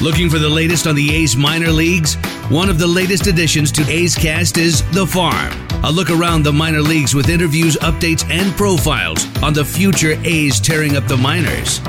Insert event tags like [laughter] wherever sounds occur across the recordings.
Looking for the latest on the A's minor leagues? One of the latest additions to A's Cast is The Farm, a look around the minor leagues with interviews, updates, and profiles on the future A's tearing up the minors.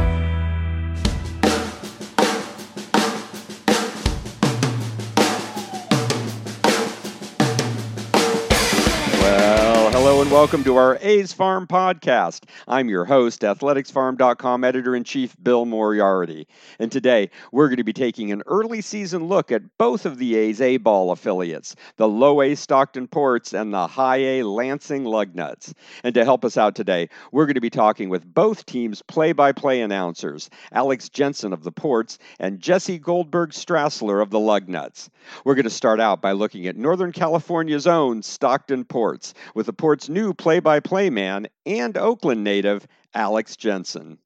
Welcome to our A's Farm podcast. I'm your host, athleticsfarm.com editor in chief Bill Moriarty. And today we're going to be taking an early season look at both of the A's A ball affiliates, the low A Stockton Ports and the high A Lansing Lugnuts. And to help us out today, we're going to be talking with both teams' play by play announcers, Alex Jensen of the Ports and Jesse Goldberg Strassler of the Lugnuts. We're going to start out by looking at Northern California's own Stockton Ports, with the Ports' new play by play man and Oakland native, Alex Jensen.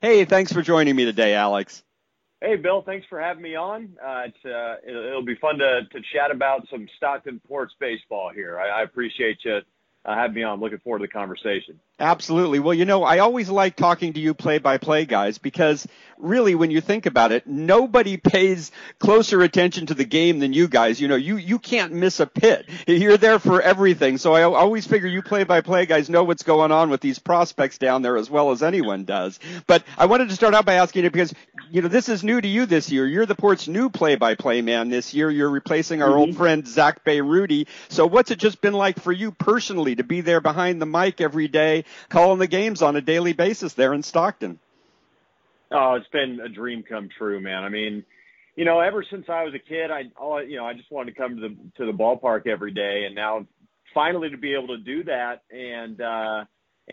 Hey, thanks for joining me today, Alex. Hey, Bill, thanks for having me on. Uh, uh, it'll be fun to, to chat about some Stockton Ports baseball here. I, I appreciate you uh, having me on. Looking forward to the conversation. Absolutely. Well, you know, I always like talking to you play by play guys because really when you think about it, nobody [laughs] pays closer attention to the game than you guys. You know, you you can't miss a pit. You're there for everything. So I always figure you play by play guys know what's going on with these prospects down there as well as anyone does. But I wanted to start out by asking you because you know, this is new to you this year. You're the Port's new play by play man this year. You're replacing our mm-hmm. old friend Zach Rudy. So what's it just been like for you personally to be there behind the mic every day? Calling the games on a daily basis there in Stockton. Oh, it's been a dream come true, man. I mean, you know, ever since I was a kid, I all you know, I just wanted to come to the to the ballpark every day, and now finally to be able to do that and uh,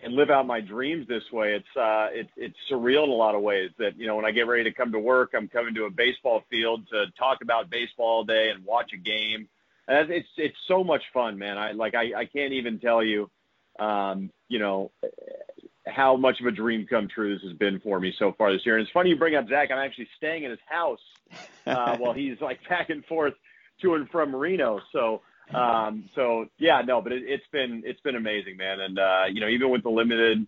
and live out my dreams this way, it's uh, it's it's surreal in a lot of ways. That you know, when I get ready to come to work, I'm coming to a baseball field to talk about baseball all day and watch a game. And it's it's so much fun, man. I like I I can't even tell you um, you know, how much of a dream come true this has been for me so far this year. And it's funny you bring up Zach. I'm actually staying in his house uh, [laughs] while he's like back and forth to and from Reno. So, um, so yeah, no, but it, it's been it's been amazing, man. And uh, you know, even with the limited,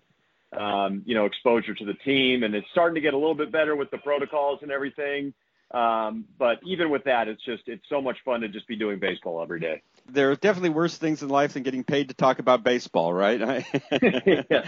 um, you know, exposure to the team, and it's starting to get a little bit better with the protocols and everything. Um, but even with that, it's just it's so much fun to just be doing baseball every day there are definitely worse things in life than getting paid to talk about baseball, right? [laughs] yeah,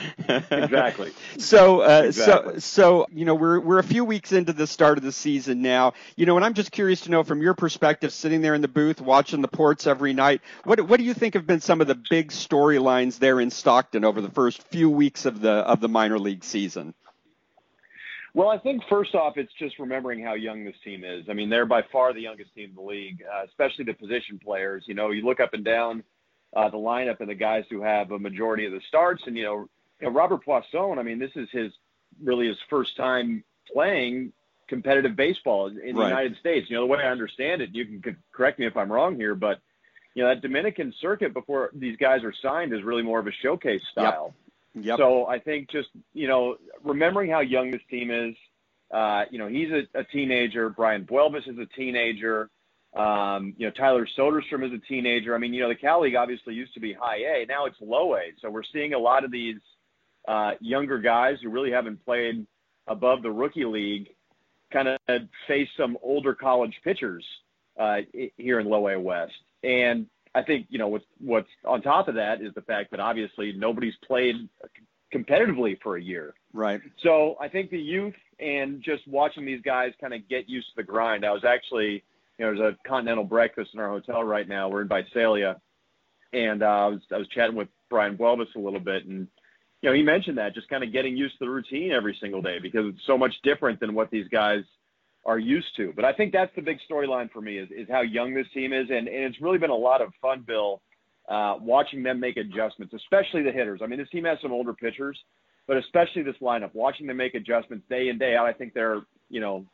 exactly. [laughs] So, uh, exactly. so, so, you know, we're we're a few weeks into the start of the season now. You know, and I'm just curious to know from your perspective, sitting there in the booth watching the ports every night, what what do you think have been some of the big storylines there in Stockton over the first few weeks of the of the minor league season? Well, I think first off, it's just remembering how young this team is. I mean, they're by far the youngest team in the league, uh, especially the position players. You know, you look up and down uh, the lineup and the guys who have a majority of the starts, and you know, you know Robert Puason. I mean, this is his really his first time playing competitive baseball in the right. United States. You know, the way I understand it, you can correct me if I'm wrong here, but you know, that Dominican circuit before these guys are signed is really more of a showcase style. Yep. Yep. So I think just you know remembering how young this team is. Uh, you know he's a, a teenager. Brayan Buelvas is a teenager. Um, you know Tyler Soderstrom is a teenager. I mean you know the Cal League obviously used to be high A. Now it's low A. So we're seeing a lot of these uh, younger guys who really haven't played above the rookie league kind of face some older college pitchers uh, here in low A West. And I think you know what's what's on top of that is the fact that obviously nobody's played competitively for a year. Right. So I think the youth and just watching these guys kind of get used to the grind. I was actually you know there's a continental breakfast in our hotel right now. We're in Visalia, and uh, I was I was chatting with Brayan Buelvas a little bit, and you know he mentioned that just kind of getting used to the routine every single day because it's so much different than what these guys are used to. But I think that's the big storyline for me is, is how young this team is, and, and it's really been a lot of fun, Bill, uh, watching them make adjustments, especially the hitters. I mean, this team has some older pitchers, but especially this lineup, watching them make adjustments day in day out. I think they're you know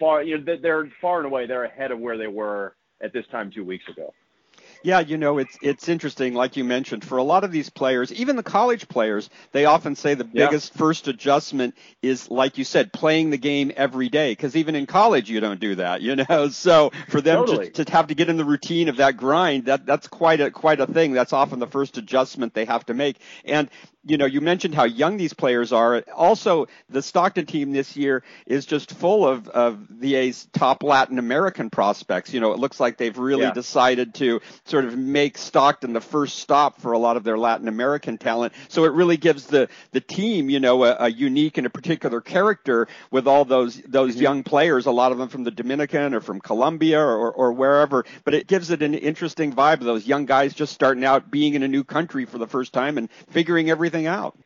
far you know they're far and away they're ahead of where they were at this time two weeks ago. Yeah, you know, it's it's interesting, like you mentioned, for a lot of these players, even the college players, they often say the Yeah. biggest first adjustment is, like you said, playing the game every day. Because even in college, you don't do that, you know. [laughs] So for them Totally. to, to have to get in the routine of that grind, that that's quite a quite a thing. That's often the first adjustment they have to make. And you know, you mentioned how young these players are. Also, the Stockton team this year is just full of, of the A's top Latin American prospects. You know, it looks like they've really Yeah. decided to sort of make Stockton the first stop for a lot of their Latin American talent. So it really gives the, the team, you know, a, a unique and a particular character with all those those Mhm. young players, a lot of them from the Dominican or from Colombia or, or wherever. But it gives it an interesting vibe of those young guys just starting out being in a new country for the first time and figuring everything out.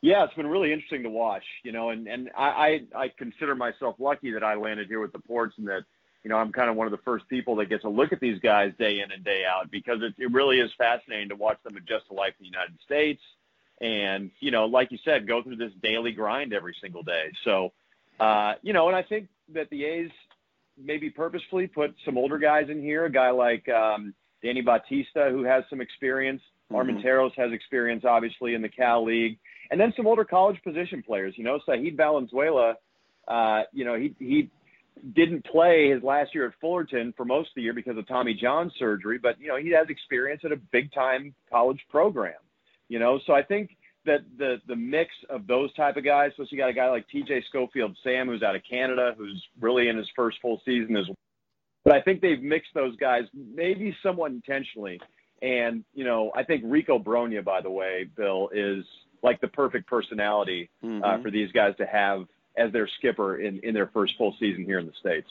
Yeah, it's been really interesting to watch, you know, and and I I, I consider myself lucky that I landed here with the ports and that you know I'm kind of one of the first people that gets to look at these guys day in and day out because it, it really is fascinating to watch them adjust to life in the United States and you know like you said go through this daily grind every single day. So uh, you know, and I think that the A's maybe purposefully put some older guys in here, a guy like um, Danny Bautista who has some experience. Mhm. Armenteros has experience, obviously, in the Cal League, and then some older college position players. You know, Sahid Valenzuela. Uh, you know, he he didn't play his last year at Fullerton for most of the year because of Tommy John surgery, but you know, he has experience at a big time college program. You know, so I think that the the mix of those type of guys, plus you got a guy like TJ Schofield Sam who's out of Canada, who's really in his first full season as Well. but I think they've mixed those guys maybe somewhat intentionally. And, you know, I think Rico Brogna, by the way, Bill, is like the perfect personality uh, Mhm. for these guys to have as their skipper in, in their first full season here in the States.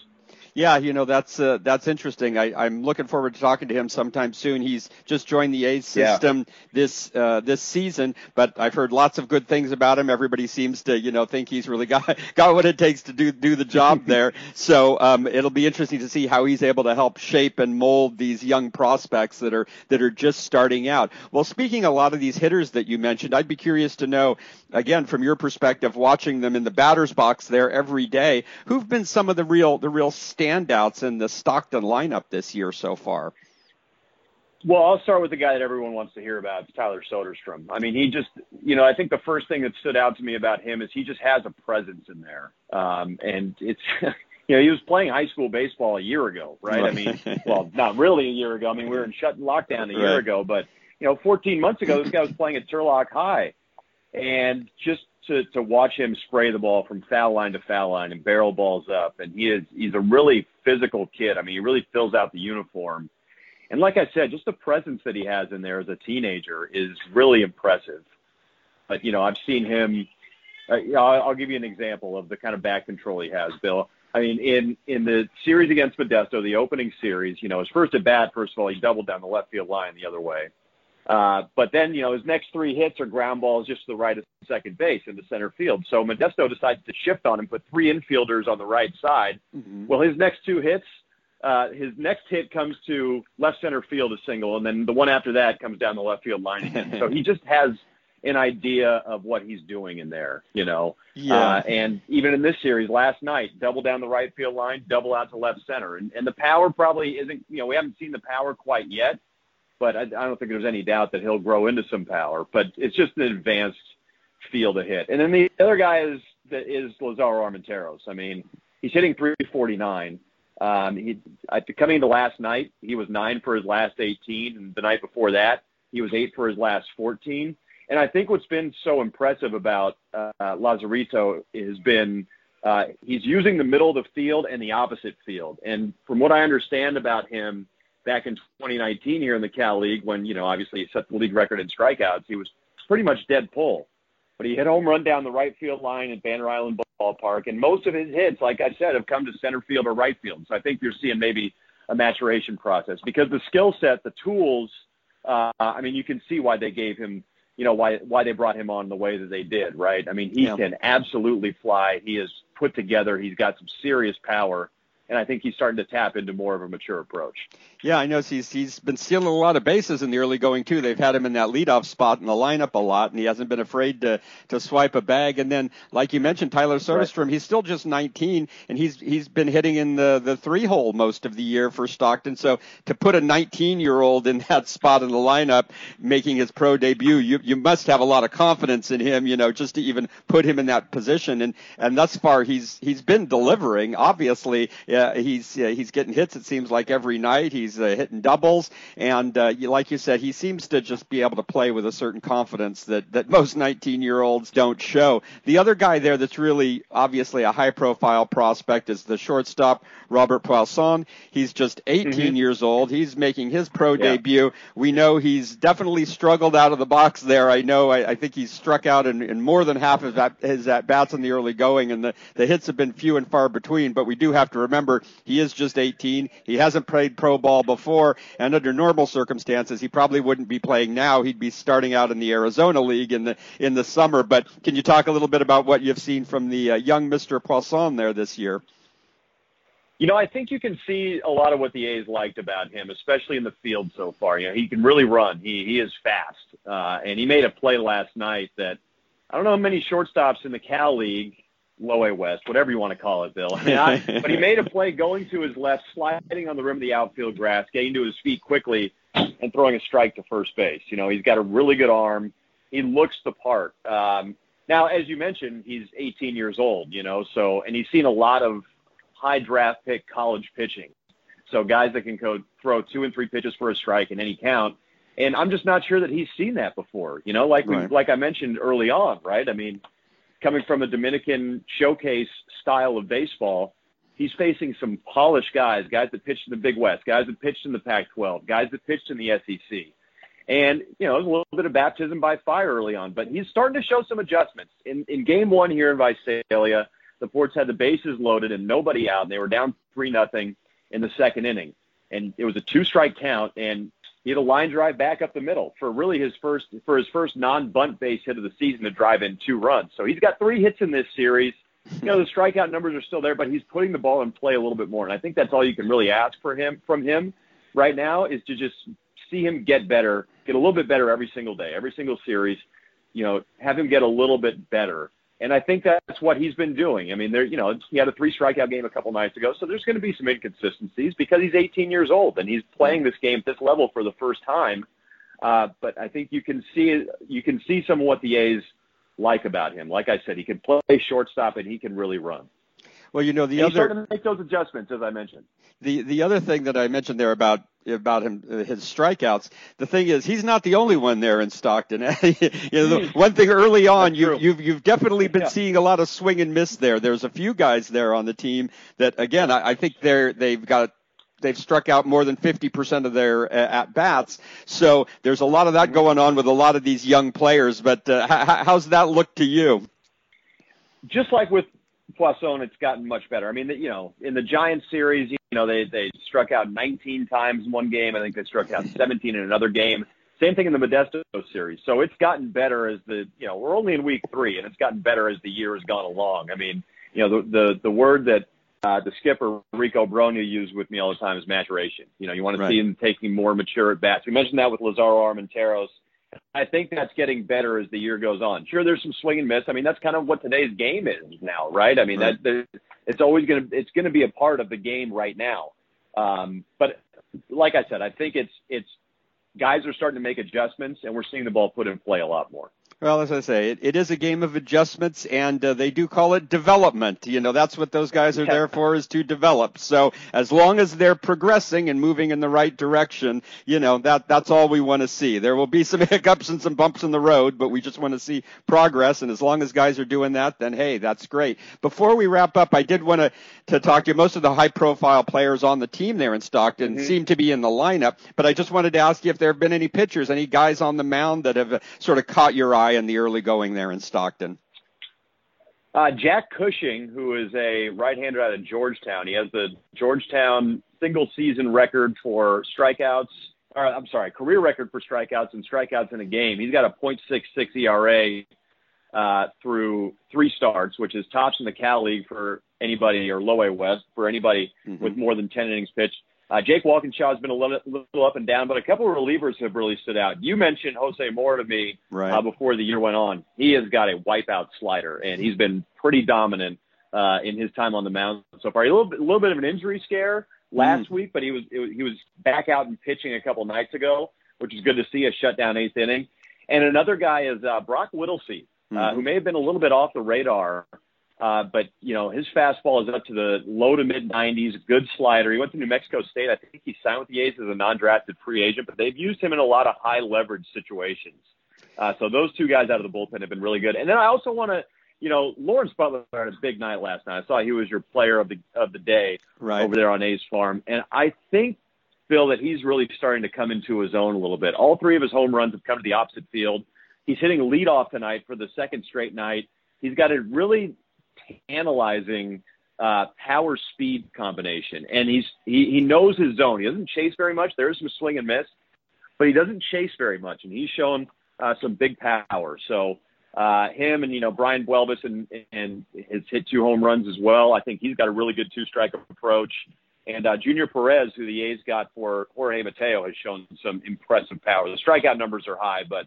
Yeah, you know that's uh, that's interesting. I, I'm looking forward to talking to him sometime soon. He's just joined the A's Yeah. system this uh, this season, but I've heard lots of good things about him. Everybody seems to you know think he's really [laughs] got got what it takes to do do the job [laughs] there. So um, it'll be interesting to see how he's able to help shape and mold these young prospects that are that are just starting out. Well, speaking a lot of these hitters that you mentioned, I'd be curious to know again from your perspective, watching them in the batter's box there every day, who've been some of the real the real standouts in the Stockton lineup this year so far? Well, I'll start with the guy that everyone wants to hear about, Tyler Soderstrom. I mean, he just, you know, I think the first thing that stood out to me about him is he just has a presence in there. Um, and it's, [laughs] you know, he was playing high school baseball a year ago, right? I mean, well, [laughs] not really a year ago. I mean, we were in shut lockdown a year Right. ago, but, you know, 14 months ago, this guy was playing at Turlock High. And just to, to watch him spray the ball from foul line to foul line and barrel balls up. And he is, he's a really physical kid. I mean, he really fills out the uniform. And like I said, just the presence that he has in there as a teenager is really impressive. But you know, I've seen him. Uh, I'll, I'll give you an example of the kind of back control he has, Bill. I mean, in in the series against Modesto, the opening series, you know, his first at bat, first of all, he doubled down the left field line the other way. Uh, but then, you know, his next three hits are ground balls just to the right of second base into center field. So Modesto decides to shift on him, put three infielders on the right side. Mhm. Well, his next two hits, uh, his next hit comes to left center field a single, and then the one after that comes down the left field line again. so he just has an idea of what he's doing in there, you know. Yeah. Uh, and even in this series last night, double down the right field line, double out to left center, and, and the power probably isn't. You know, we haven't seen the power quite yet, but I, I don't think there's any doubt that he'll grow into some power. But it's just an advanced field to hit. And then the other guy is that is Lazaro Armenteros. I mean, he's hitting 349. Um, he I, coming into last night, he was nine for his last 18, and the night before that, he was eight for his last 14. And I think what's been so impressive about uh, Lazarito has been uh, he's using the middle of the field and the opposite field. And from what I understand about him, back in 2019 here in the Cal League, when you know obviously he set the league record in strikeouts, he was pretty much dead pull. But he hit home run down the right field line at Banner Island Ballpark, and most of his hits, like I said, have come to center field or right field. So I think you're seeing maybe a maturation process because the skill set, the tools. Uh, I mean, you can see why they gave him, you know, why why they brought him on the way that they did, right? I mean, he Yeah. can absolutely fly. He is put together. He's got some serious power. And I think he's starting to tap into more of a mature approach. Yeah, I know he's he's been stealing a lot of bases in the early going too. They've had him in that leadoff spot in the lineup a lot, and he hasn't been afraid to to swipe a bag. And then, like you mentioned, Tyler Soderstrom, right. he's still just 19, and he's he's been hitting in the the three hole most of the year for Stockton. So to put a 19 year old in that spot in the lineup, making his pro debut, you you must have a lot of confidence in him, you know, just to even put him in that position. And and thus far, he's he's been delivering. Obviously, uh, he's uh, he's getting hits. It seems like every night he's uh, hitting doubles, and uh, you, like you said, he seems to just be able to play with a certain confidence that that most 19 year olds don't show. The other guy there that's really obviously a high profile prospect is the shortstop Robert Puason. He's just 18 mm-hmm. years old. He's making his pro yeah. debut. We know he's definitely struggled out of the box there. I know. I, I think he's struck out in, in more than half of his at bats in the early going, and the the hits have been few and far between. But we do have to remember he is just 18. He hasn't played pro ball before, and under normal circumstances, he probably wouldn't be playing now. He'd be starting out in the Arizona League in the in the summer. But can you talk a little bit about what you've seen from the uh, young Mr. Puason there this year? You know, I think you can see a lot of what the A's liked about him, especially in the field so far. You know, he can really run. He he is fast, uh, and he made a play last night that I don't know how many shortstops in the Cal League, Low A West, whatever you want to call it, Bill. I mean, I, [laughs] but he made a play going to his left, sliding on the rim of the outfield grass, getting to his feet quickly, and throwing a strike to first base. You know, he's got a really good arm. He looks the part. Um, now, as you mentioned, he's 18 years old. You know, so and he's seen a lot of high draft pick college pitching. So guys that can go throw two and three pitches for a strike in any count. And I'm just not sure that he's seen that before. You know, like we, right. like I mentioned early on, right? I mean, coming from a Dominican showcase style of baseball, he's facing some polished guys, guys that pitched in the Big West, guys that pitched in the Pac-12, guys that pitched in the SEC. And, you know, was a little bit of baptism by fire early on, but he's starting to show some adjustments. In, in game one here in Visalia, the Ports had the bases loaded and nobody out, and they were down three nothing in the second inning, and it was a two strike count, and he had a line drive back up the middle for really his first for his first non bunt base hit of the season to drive in two runs. So he's got three hits in this series. You know the [laughs] strikeout numbers are still there, but he's putting the ball in play a little bit more, and I think that's all you can really ask for him from him right now is to just see him get better, get a little bit better every single day, every single series. You know, have him get a little bit better and I think that's what he's been doing. I mean, there, you know, he had a three strikeout game a couple nights ago, so there's going to be some inconsistencies because he's 18 years old and he's playing this game at this level for the first time. Uh, but I think you can see you can see some of what the A's like about him. Like I said, he can play shortstop and he can really run. Well, you know the and other he's starting to make those adjustments as I mentioned. The the other thing that I mentioned there about about him uh, his strikeouts. The thing is, he's not the only one there in Stockton. [laughs] you know, the one thing early on, you, have you've you've definitely been yeah. seeing a lot of swing and miss there. There's a few guys there on the team that, again, I, I think they're they've got they've struck out more than 50% of their uh, at bats. So there's a lot of that going on with a lot of these young players. But uh, h- how's that look to you? Just like with Puason, it's gotten much better. I mean, you know, in the Giants series, you know, they they struck out 19 times in one game. I think they struck out 17 in another game. Same thing in the Modesto series. So it's gotten better as the you know we're only in week three, and it's gotten better as the year has gone along. I mean, you know, the the the word that uh, the skipper Rico Brogna used with me all the time is maturation. You know, you want to right. see him taking more mature at bats. We mentioned that with Lazaro Armenteros I think that's getting better as the year goes on. Sure, there's some swing and miss. I mean, that's kind of what today's game is now, right? I mean, right. that it's always going to it's going to be a part of the game right now. Um, but like I said, I think it's it's guys are starting to make adjustments, and we're seeing the ball put in play a lot more. Well, as I say, it, it is a game of adjustments, and uh, they do call it development. You know, that's what those guys are there for, is to develop. So as long as they're progressing and moving in the right direction, you know, that that's all we want to see. There will be some [laughs] hiccups and some bumps in the road, but we just want to see progress. And as long as guys are doing that, then hey, that's great. Before we wrap up, I did want to to talk to you. Most of the high-profile players on the team there in Stockton mm-hmm. seem to be in the lineup, but I just wanted to ask you if there have been any pitchers, any guys on the mound that have sort of caught your eye in the early going there in Stockton? Uh, Jack Cushing, who is a right-hander out of Georgetown, he has the Georgetown single season record for strikeouts. Or, I'm sorry, career record for strikeouts and strikeouts in a game. He's got a .66 ERA uh, through three starts, which is tops in the Cal League for anybody or low A West for anybody mm-hmm. with more than 10 innings pitched. Uh, Jake Walkinshaw has been a little, little up and down, but a couple of relievers have really stood out. You mentioned Jose Mora to me right. uh, before the year went on. He has got a wipeout slider, and he's been pretty dominant uh, in his time on the mound so far. A little bit, little bit of an injury scare last mm. week, but he was, was he was back out and pitching a couple nights ago, which is good to see a shutdown eighth inning. And another guy is uh, Brock Whittlesey, mm. uh, who may have been a little bit off the radar uh, but you know his fastball is up to the low to mid 90s. Good slider. He went to New Mexico State. I think he signed with the A's as a non-drafted free agent, but they've used him in a lot of high leverage situations. Uh, so those two guys out of the bullpen have been really good. And then I also want to, you know, Lawrence Butler had a big night last night. I saw he was your player of the of the day right. over there on A's farm, and I think Bill that he's really starting to come into his own a little bit. All three of his home runs have come to the opposite field. He's hitting leadoff tonight for the second straight night. He's got a really analyzing uh, power speed combination, and he's he, he knows his zone. He doesn't chase very much. There is some swing and miss, but he doesn't chase very much, and he's shown uh, some big power. So uh, him and you know Brayan Buelvas and and has hit two home runs as well. I think he's got a really good two strike approach. And uh, Junior Perez, who the A's got for Jorge Mateo, has shown some impressive power. The strikeout numbers are high, but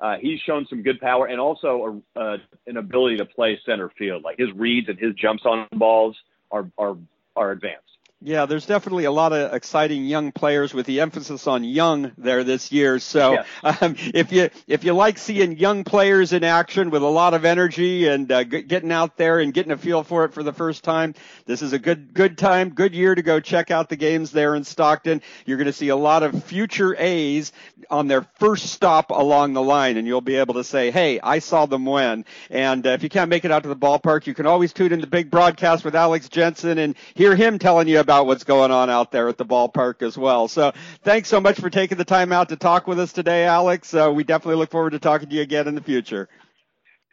uh, he's shown some good power and also a, uh, an ability to play center field. Like his reads and his jumps on balls are are are advanced. Yeah, there's definitely a lot of exciting young players with the emphasis on young there this year. So um, if you if you like seeing young players in action with a lot of energy and uh, g- getting out there and getting a feel for it for the first time, this is a good good time, good year to go check out the games there in Stockton. You're going to see a lot of future A's on their first stop along the line, and you'll be able to say, "Hey, I saw them win." And uh, if you can't make it out to the ballpark, you can always tune in the big broadcast with Alex Jensen and hear him telling you about about what's going on out there at the ballpark as well. So thanks so much for taking the time out to talk with us today, Alex. Uh, we definitely look forward to talking to you again in the future.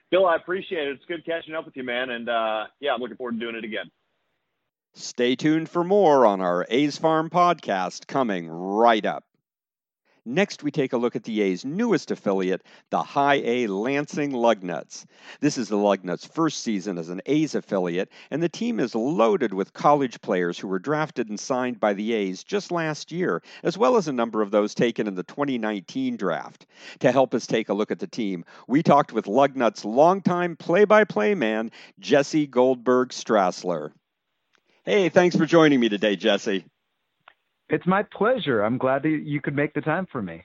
Bill, I appreciate it. It's good catching up with you, man. And uh, yeah, I'm looking forward to doing it again. Stay tuned for more on our A's Farm podcast coming right up. Next, we take a look at the A's newest affiliate, the High A Lansing Lugnuts. This is the Lugnuts' first season as an A's affiliate, and the team is loaded with college players who were drafted and signed by the A's just last year, as well as a number of those taken in the 2019 draft. To help us take a look at the team, we talked with Lugnuts' longtime play by play man, Jesse Goldberg Strassler. Hey, thanks for joining me today, Jesse. It's my pleasure. I'm glad that you could make the time for me.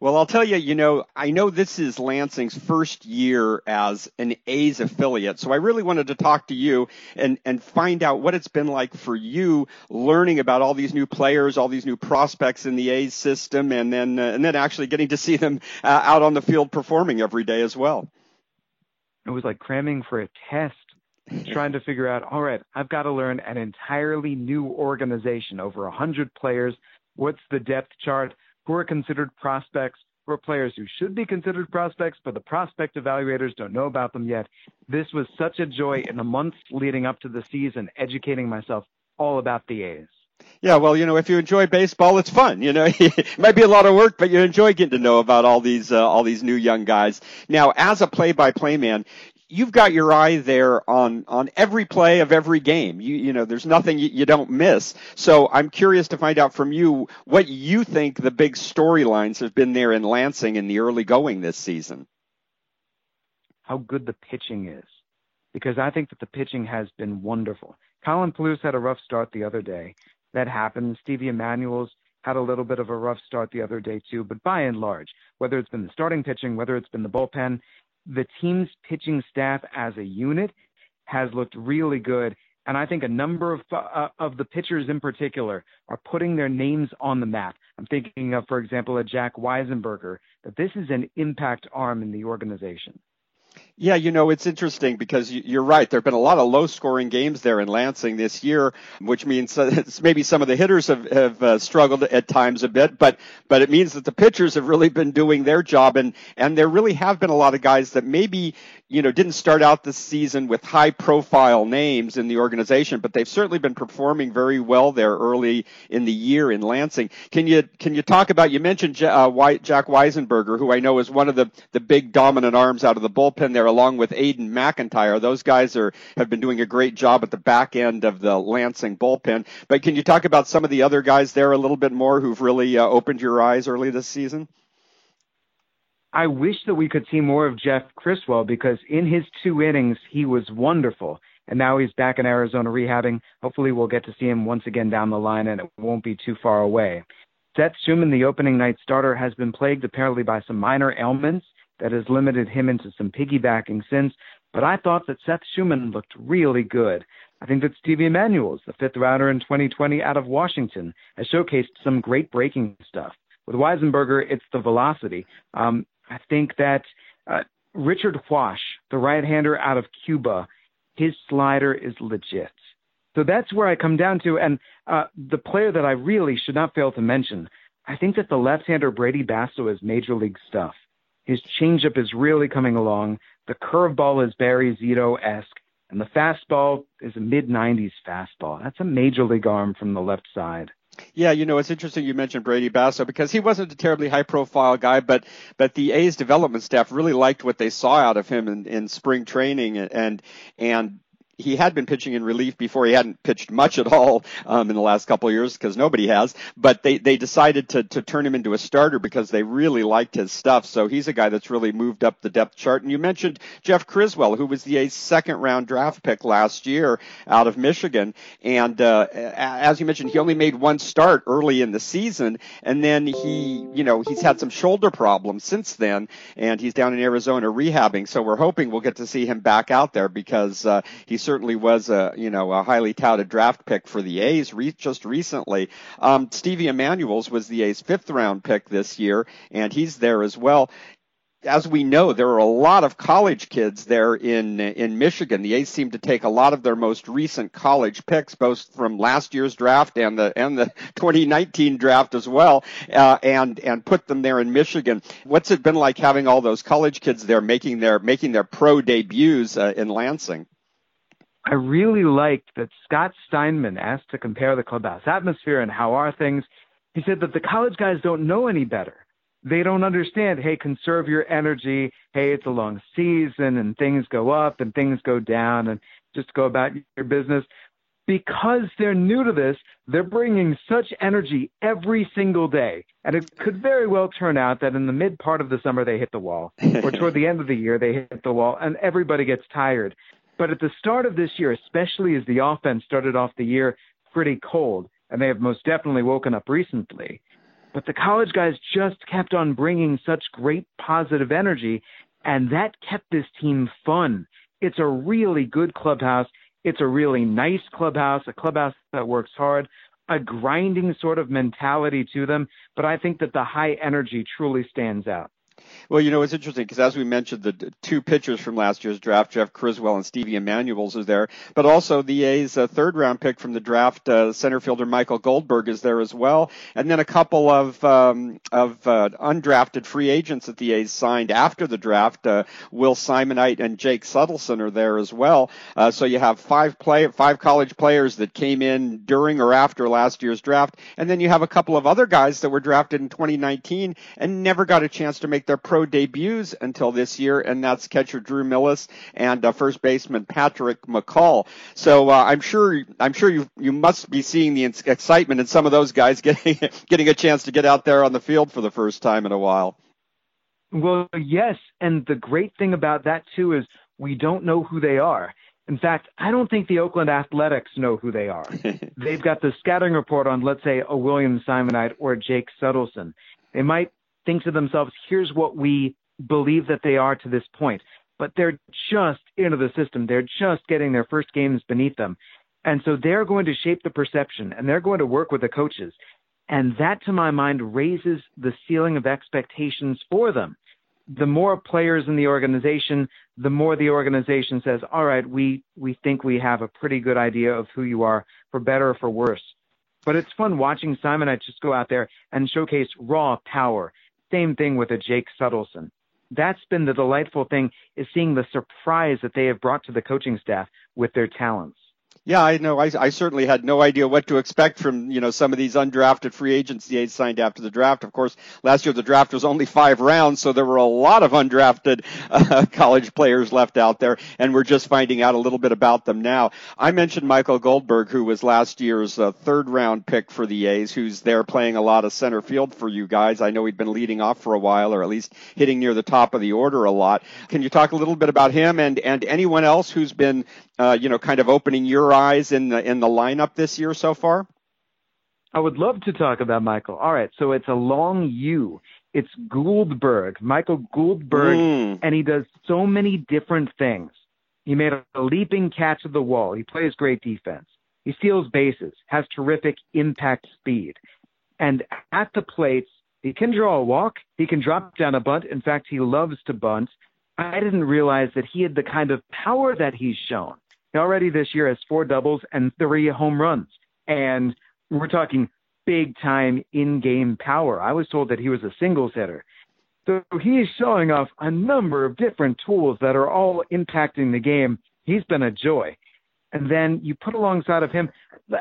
Well, I'll tell you, you know, I know this is Lansing's first year as an A's affiliate, so I really wanted to talk to you and, and find out what it's been like for you learning about all these new players, all these new prospects in the A's system, and then uh, and then actually getting to see them uh, out on the field performing every day as well. It was like cramming for a test [laughs] trying to figure out, all right, I've got to learn an entirely new organization, over a 100 players. What's the depth chart? Who are considered prospects? Who are players who should be considered prospects, but the prospect evaluators don't know about them yet? This was such a joy in the months leading up to the season, educating myself all about the A's. Yeah, well, you know, if you enjoy baseball, it's fun. You know, [laughs] it might be a lot of work, but you enjoy getting to know about all these uh, all these new young guys. Now, as a play-by-play man, you've got your eye there on on every play of every game. You you know, there's nothing you, you don't miss. So I'm curious to find out from you what you think the big storylines have been there in Lansing in the early going this season. How good the pitching is, because I think that the pitching has been wonderful. Colin Peluse had a rough start the other day. That happened. Stevie Emanuel's had a little bit of a rough start the other day too, but by and large, whether it's been the starting pitching, whether it's been the bullpen, the team's pitching staff as a unit has looked really good. And I think a number of uh, of the pitchers in particular are putting their names on the map. I'm thinking of, for example, a Jack Weisenberger, that this is an impact arm in the organization. Yeah, you know, it's interesting because you're right. There have been a lot of low scoring games there in Lansing this year, which means [laughs] maybe some of the hitters have, have uh, struggled at times a bit, but, but it means that the pitchers have really been doing their job and, and there really have been a lot of guys that maybe, you know, didn't start out the season with high profile names in the organization, but they've certainly been performing very well there early in the year in Lansing. Can you, can you talk about, you mentioned uh, Jack Weisenberger, who I know is one of the, the big dominant arms out of the bullpen there there, along with Aiden McIntyre. Those guys are have been doing a great job at the back end of the Lansing bullpen. But can you talk about some of the other guys there a little bit more who've really uh, opened your eyes early this season? I wish that we could see more of Jeff Criswell because in his two innings, he was wonderful. And now he's back in Arizona rehabbing. Hopefully, we'll get to see him once again down the line and it won't be too far away. Seth Shuman, the opening night starter, has been plagued apparently by some minor ailments that has limited him into some piggybacking since. But I thought that Seth Shuman looked really good. I think that Stevie Emanuels, the fifth rounder in 2020 out of Washington, has showcased some great breaking stuff. With Weisenberger, it's the velocity. Um, I think that uh, Richard Guasch, the right-hander out of Cuba, his slider is legit. So that's where I come down to. And uh, the player that I really should not fail to mention, I think that the left-hander Brady Basso is major league stuff. His changeup is really coming along. The curveball is Barry Zito-esque. And the fastball is a mid 90s fastball. That's a major league arm from the left side. Yeah, you know, it's interesting you mentioned Brady Basso because he wasn't a terribly high profile guy, but but the A's development staff really liked what they saw out of him in, in spring training and and he had been pitching in relief before. He hadn't pitched much at all um, in the last couple of years because nobody has. But they they decided to to turn him into a starter because they really liked his stuff. So he's a guy that's really moved up the depth chart. And you mentioned Jeff Criswell, who was the A's second round draft pick last year out of Michigan. And uh, as you mentioned, he only made one start early in the season, and then he you know he's had some shoulder problems since then, and he's down in Arizona rehabbing. So we're hoping we'll get to see him back out there because uh, he's certainly was a you know a highly touted draft pick for the A's re- just recently. Um, Stevie Emanuels was the A's fifth round pick this year, and he's there as well as we know, there are a lot of college kids there in in Michigan. The A's seem to take a lot of their most recent college picks, both from last year's draft and the and the [laughs] 2019 draft as well, uh, and and put them there in Michigan. What's it been like having all those college kids there making their making their pro debuts uh, in Lansing? I really liked that Scott Steinman asked to compare the clubhouse atmosphere and how are things. He said that the college guys don't know any better. They don't understand, hey, conserve your energy. Hey, it's a long season and things go up and things go down and just go about your business. Because they're new to this, they're bringing such energy every single day. And it could very well turn out that in the mid part of the summer they hit the wall, or toward the end of the year they hit the wall, and everybody gets tired. But at the start of this year, especially as the offense started off the year pretty cold, and they have most definitely woken up recently, but the college guys just kept on bringing such great positive energy, and that kept this team fun. It's a really good clubhouse. It's a really nice clubhouse, a clubhouse that works hard, a grinding sort of mentality to them. But I think that the high energy truly stands out. Well, you know, it's interesting because as we mentioned, the two pitchers from last year's draft, Jeff Criswell and Stevie Emanuels, is there, but also the A's uh, third round pick from the draft, uh, center fielder Michael Goldberg is there as well, and then a couple of um, of uh, undrafted free agents that the A's signed after the draft. Uh, Will Simonite and Jake Suttleson are there as well. Uh, so you have five play five college players that came in during or after last year's draft, and then you have a couple of other guys that were drafted in 2019 and never got a chance to make their pro debuts until this year, and that's catcher Drew Millas and uh, first baseman Patrick McCall. So uh, I'm sure I'm sure you you must be seeing the excitement in some of those guys [laughs] getting getting a chance to get out there on the field for the first time in a while. Well, yes, and the great thing about that too is we don't know who they are. In fact, I don't think the Oakland Athletics know who they are. [laughs] They've got the scouting report on, let's say, a William Simonite or Jake Suttleson. They might think to themselves, here's what we believe that they are to this point. But they're just into the system. They're just getting their first games beneath them. And so they're going to shape the perception and they're going to work with the coaches. And that, to my mind, raises the ceiling of expectations for them. The more players in the organization, the more the organization says, all right, we, we think we have a pretty good idea of who you are, for better or for worse. But it's fun watching Simonite just go out there and showcase raw power same thing with a Jake Suttleson. That's been the delightful thing is seeing the surprise that they have brought to the coaching staff with their talents. Yeah, I know. I, I, certainly had no idea what to expect from you know some of these undrafted free agents the A's signed after the draft. Of course, last year the draft was only five rounds, so there were a lot of undrafted uh, [laughs] college players left out there, and we're just finding out a little bit about them now. I mentioned Michael Goldberg, who was last year's uh, third round pick for the A's, who's there playing a lot of center field for you guys. I know he'd been leading off for a while, or at least hitting near the top of the order a lot. Can you talk a little bit about him and and anyone else who's been uh, you know kind of opening your eyes in the in the lineup this year so far? I would love to talk about Michael. All right, so it's a long U. It's Guldberg, Michael Guldberg, mm. and he does so many different things. He made a leaping catch at the wall. He plays great defense. He steals bases, has terrific impact speed. And at the plates, he can draw a walk. He can drop down a bunt. In fact, he loves to bunt. I didn't realize that he had the kind of power that he's shown. He already this year has four doubles and three home runs. And we're talking big time in game power. I was told that he was a singles hitter. So he's showing off a number of different tools that are all impacting the game. He's been a joy. And then you put alongside of him,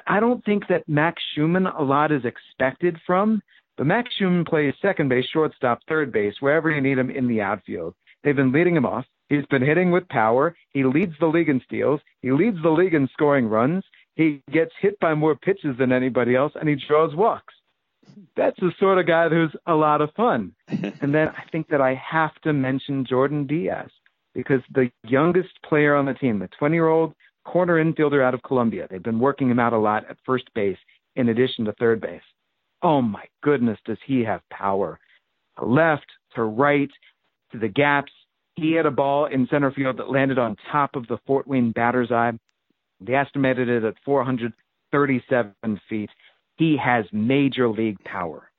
I don't think that Max Schuemann a lot is expected from, but Max Schuemann plays second base, shortstop, third base, wherever you need him in the outfield. They've been leading him off. He's been hitting with power. He leads the league in steals. He leads the league in scoring runs. He gets hit by more pitches than anybody else, and he draws walks. That's the sort of guy who's a lot of fun. [laughs] and then I think that I have to mention Jordan Diaz because the youngest player on the team, the 20 year old corner infielder out of Colombia, they've been working him out a lot at first base in addition to third base. Oh my goodness, does he have power? To left, to right, to the gaps. He had a ball in center field that landed on top of the Fort Wayne batter's eye. They estimated it at 437 feet. He has major league power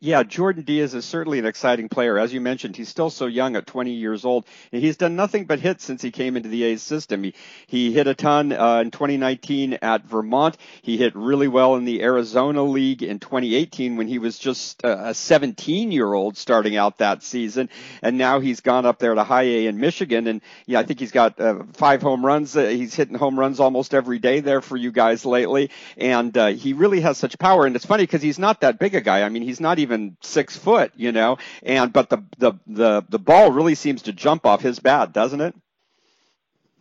yeah, Jordan Diaz is certainly an exciting player. As you mentioned, he's still so young at 20 years old. And he's done nothing but hit since he came into the A's system. He, he hit a ton uh, in 2019 at Vermont. He hit really well in the Arizona League in 2018 when he was just uh, a 17 year old starting out that season. And now he's gone up there to high A in Michigan. And yeah, I think he's got uh, five home runs. Uh, he's hitting home runs almost every day there for you guys lately. And uh, he really has such power. And it's funny because he's not that big a guy. I mean, he's not even six foot, you know. And but the the the the ball really seems to jump off his bat, doesn't it?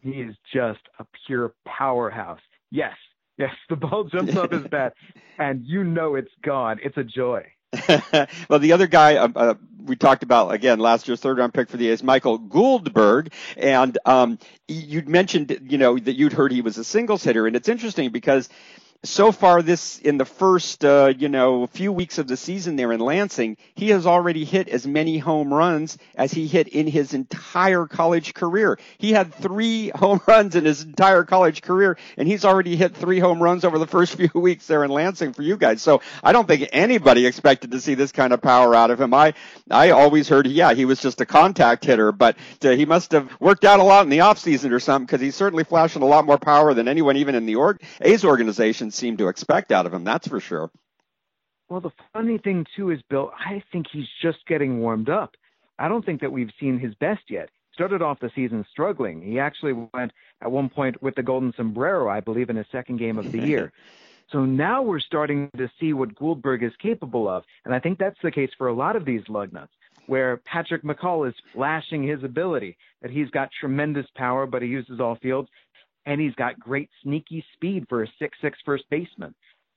He is just a pure powerhouse. Yes, yes, the ball jumps off his bat, [laughs] and you know it's gone. It's a joy. [laughs] well, the other guy uh, uh, we talked about again last year's third round pick for the A's, Michael Guldberg, and um, you mentioned you know that you'd heard he was a singles hitter, and it's interesting because so far this in the first uh, you know few weeks of the season there in Lansing, he has already hit as many home runs as he hit in his entire college career. He had three [laughs] home runs in his entire college career, and he's already hit three home runs over the first [laughs] few weeks there in Lansing for you guys. So I don't think anybody expected to see this kind of power out of him. I I always heard, yeah, he was just a contact hitter, but uh, he must have worked out a lot in the off season or something because he's certainly flashing a lot more power than anyone even in the org- A's organization seem to expect out of him. That's for sure. Well, the funny thing too is, Bill, I think he's just getting warmed up. I don't think that we've seen his best yet. Started off the season struggling. He actually went at one point with the golden sombrero, I believe, in his second game of the year. [laughs] so now we're starting to see what Guldberg is capable of, and I think that's the case for a lot of these lug nuts, where Patrick McCall is flashing his ability, that he's got tremendous power, but he uses all fields and he's got great sneaky speed for a six-six first baseman.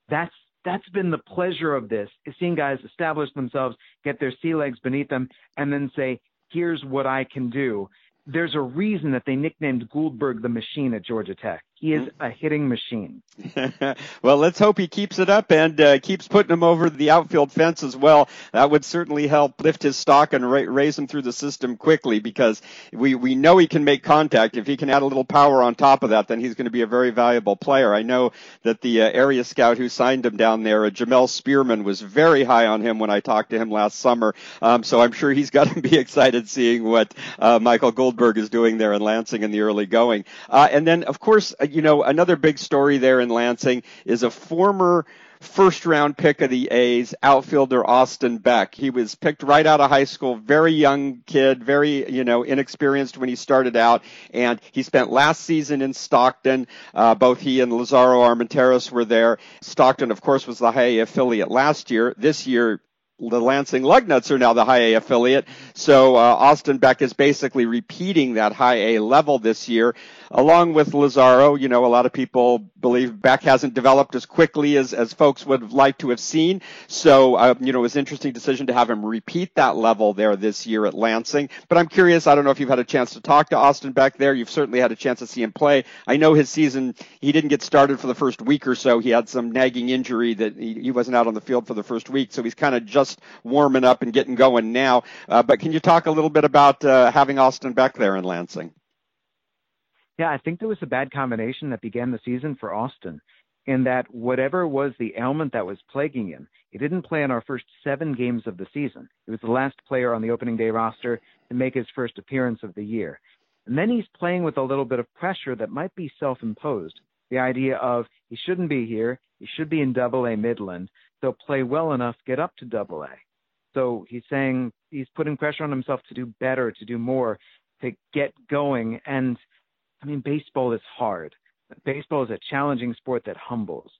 That's that's been the pleasure of this is seeing guys establish themselves, get their sea legs beneath them, and then say, "Here's what I can do." There's a reason that they nicknamed Guldberg the Machine at Georgia Tech. He is a hitting machine. [laughs] well, let's hope he keeps it up and uh, keeps putting him over the outfield fence as well. That would certainly help lift his stock and ra- raise him through the system quickly because we, we know he can make contact. If he can add a little power on top of that, then he's going to be a very valuable player. I know that the uh, area scout who signed him down there, uh, Jemel Spearman, was very high on him when I talked to him last summer. Um, so I'm sure he's [laughs] got to be excited seeing what uh, Michael Goldberg is doing there in Lansing in the early going. Uh, and then, of course, uh, you know, another big story there in Lansing is a former first round pick of the A's, outfielder Austin Beck. He was picked right out of high school, very young kid, very, you know, inexperienced when he started out. And he spent last season in Stockton. Uh, both he and Lazaro Armenteros were there. Stockton, of course, was the high A affiliate last year. This year, the Lansing Lugnuts are now the high A affiliate. So uh, Austin Beck is basically repeating that high A level this year along with Lazaro, you know, a lot of people believe Beck hasn't developed as quickly as, as folks would liked to have seen. So, uh, you know, it was an interesting decision to have him repeat that level there this year at Lansing. But I'm curious, I don't know if you've had a chance to talk to Austin Beck there. You've certainly had a chance to see him play. I know his season, he didn't get started for the first week or so. He had some nagging injury that he, he wasn't out on the field for the first week. So he's kind of just warming up and getting going now. Uh, but can you talk a little bit about uh, having Austin Beck there in Lansing? Yeah, I think there was a bad combination that began the season for Austin in that whatever was the ailment that was plaguing him, he didn't play in our first seven games of the season. He was the last player on the opening day roster to make his first appearance of the year. And then he's playing with a little bit of pressure that might be self imposed. The idea of he shouldn't be here, he should be in double A Midland, so play well enough, get up to double A. So he's saying he's putting pressure on himself to do better, to do more, to get going. And I mean, baseball is hard. Baseball is a challenging sport that humbles.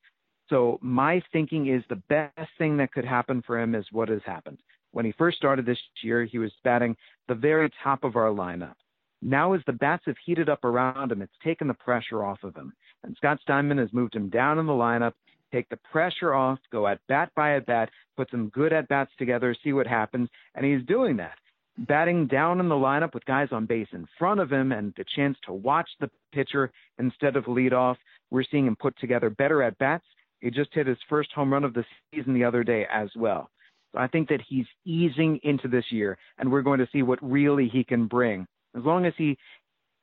So my thinking is the best thing that could happen for him is what has happened. When he first started this year, he was batting the very top of our lineup. Now, as the bats have heated up around him, it's taken the pressure off of him. And Scott Steinmann has moved him down in the lineup, take the pressure off, go at bat by at bat, put some good at bats together, see what happens. And he's doing that batting down in the lineup with guys on base in front of him and the chance to watch the pitcher instead of lead off. We're seeing him put together better at bats. He just hit his first home run of the season the other day as well. So I think that he's easing into this year, and we're going to see what really he can bring. As long as he,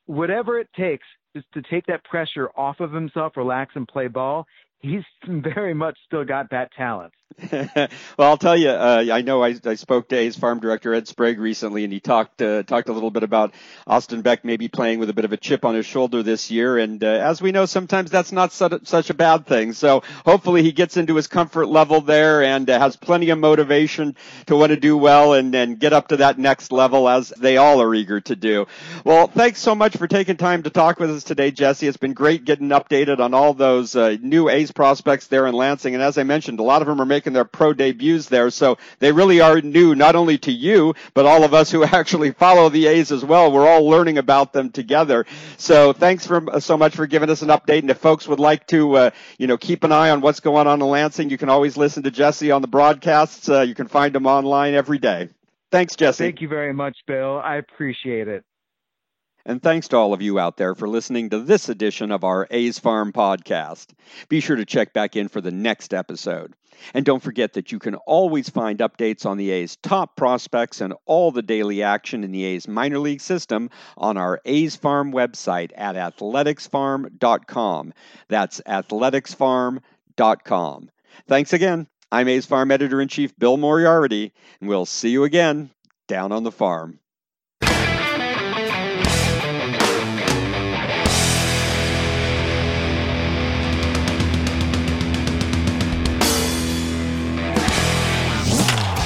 whatever it takes, just to take that pressure off of himself, relax, and play ball, he's [laughs] very much still got that talent. [laughs] well, I'll tell you, uh, I know I, I, spoke to A's farm director Ed Sprague recently, and he talked uh, talked a little bit about Austin Beck maybe playing with a bit of a chip on his shoulder this year. And uh, as we know, sometimes that's not such, a bad thing. So hopefully he gets into his comfort level there and uh, has plenty of motivation to want to do well and, and get up to that next level as they all are eager to do. Well, thanks so much for taking time to talk with us today, Jesse. It's been great getting updated on all those uh, new A's prospects there in Lansing. And as I mentioned, a lot of them are making making their pro debuts there. So they really are new, not only to you, but all of us who [laughs] actually follow the A's as well. We're all learning about them together. So thanks for so much for giving us an update. And if folks would like to, uh, you know, keep an eye on what's going on in Lansing, you can always listen to Jesse on the broadcasts. Uh, you can find him online every day. Thanks, Jesse. Thank you very much, Bill. I appreciate it. And thanks to all of you out there for listening to this edition of our A's Farm podcast. Be sure to check back in for the next episode. And don't forget that you can always find updates on the A's top prospects and all the daily action in the A's minor league system on our A's Farm website at athleticsfarm.com. That's athleticsfarm.com. Thanks again. I'm A's Farm Editor in Chief Bill Moriarty, and we'll see you again down on the farm.